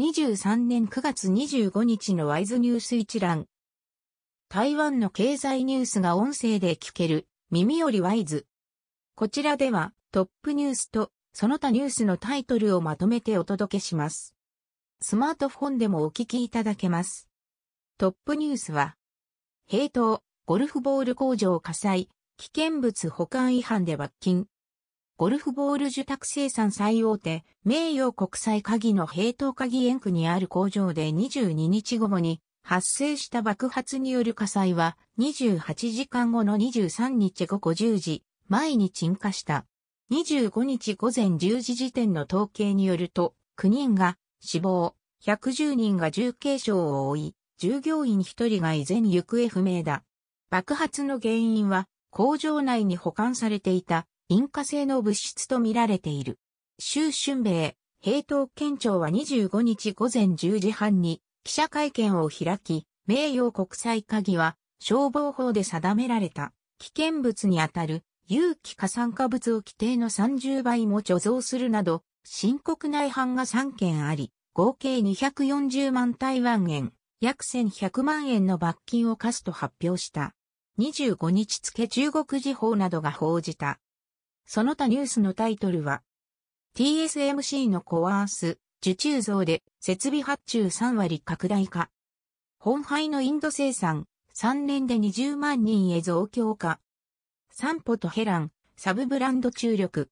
2023年9月25日のワイズニュース一覧。台湾の経済ニュースが音声で聞ける、耳よりワイズ。こちらでは、トップニュースと、その他ニュースのタイトルをまとめてお届けします。スマートフォンでもお聞きいただけます。トップニュースは、平等、ゴルフボール工場火災、危険物保管違反で罰金。ゴルフボール受託生産最大手、名誉国際鍵の平等鍵園区にある工場で22日午後に発生した爆発による火災は28時間後の23日午後10時前に鎮火した。25日午前10時時点の統計によると9人が死亡、110人が重軽傷を負い、従業員1人が依然行方不明だ。爆発の原因は工場内に保管されていた引火性の物質とみられている。周春米、平等県庁は25日午前10時半に記者会見を開き、名誉国際鍵は消防法で定められた危険物にあたる有機過酸化物を規定の30倍も貯蔵するなど、深刻な違反が3件あり、合計240万台湾円、約1100万円の罰金を課すと発表した。25日付中国時報などが報じた。その他ニュースのタイトルは、TSMC のコアース、受注増で設備発注3割拡大化。本廃のインド生産、3年で20万人へ増強化。散歩とヘラン、サブブランド注力。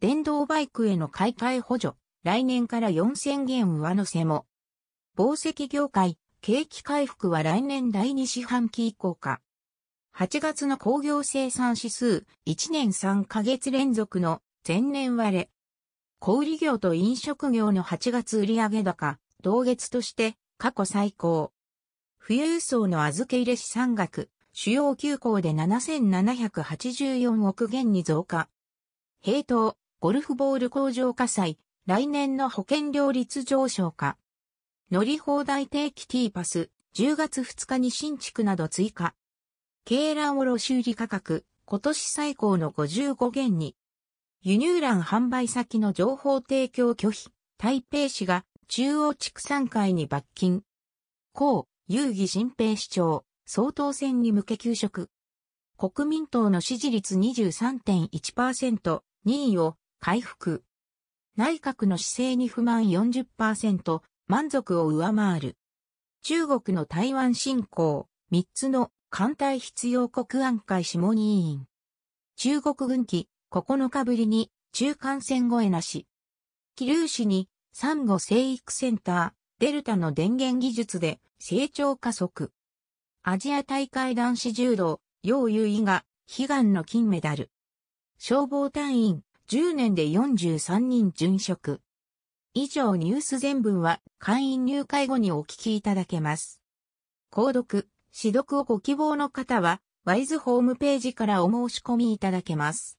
電動バイクへの買い替え補助、来年から4000元上乗せも。宝石業界、景気回復は来年第2四半期以降か。8月の工業生産指数1年3ヶ月連続の前年割れ。小売業と飲食業の8月売上高、同月として過去最高。冬輸送の預け入れ資産額、主要急行で7784億元に増加。平等、ゴルフボール工場火災、来年の保険料率上昇化。乗り放題定期 T パス、10月2日に新築など追加。鶏卵卸売価格、今年最高の55元に。輸入欄販売先の情報提供拒否、台北市が中央畜産会に罰金。江、遊戯新平市長、総統選に向け休職。国民党の支持率23.1%、2位を回復。内閣の姿勢に不満40%、満足を上回る。中国の台湾侵攻、3つの艦隊必要国安会諮問委員。中国軍機9日ぶりに中間線越えなし。気流市にサンゴ生育センター、デルタの電源技術で成長加速。アジア大会男子柔道、楊優衣が悲願の金メダル。消防隊員10年で43人殉職。以上ニュース全文は会員入会後にお聞きいただけます。購読。指読をご希望の方は、ワイズホームページからお申し込みいただけます。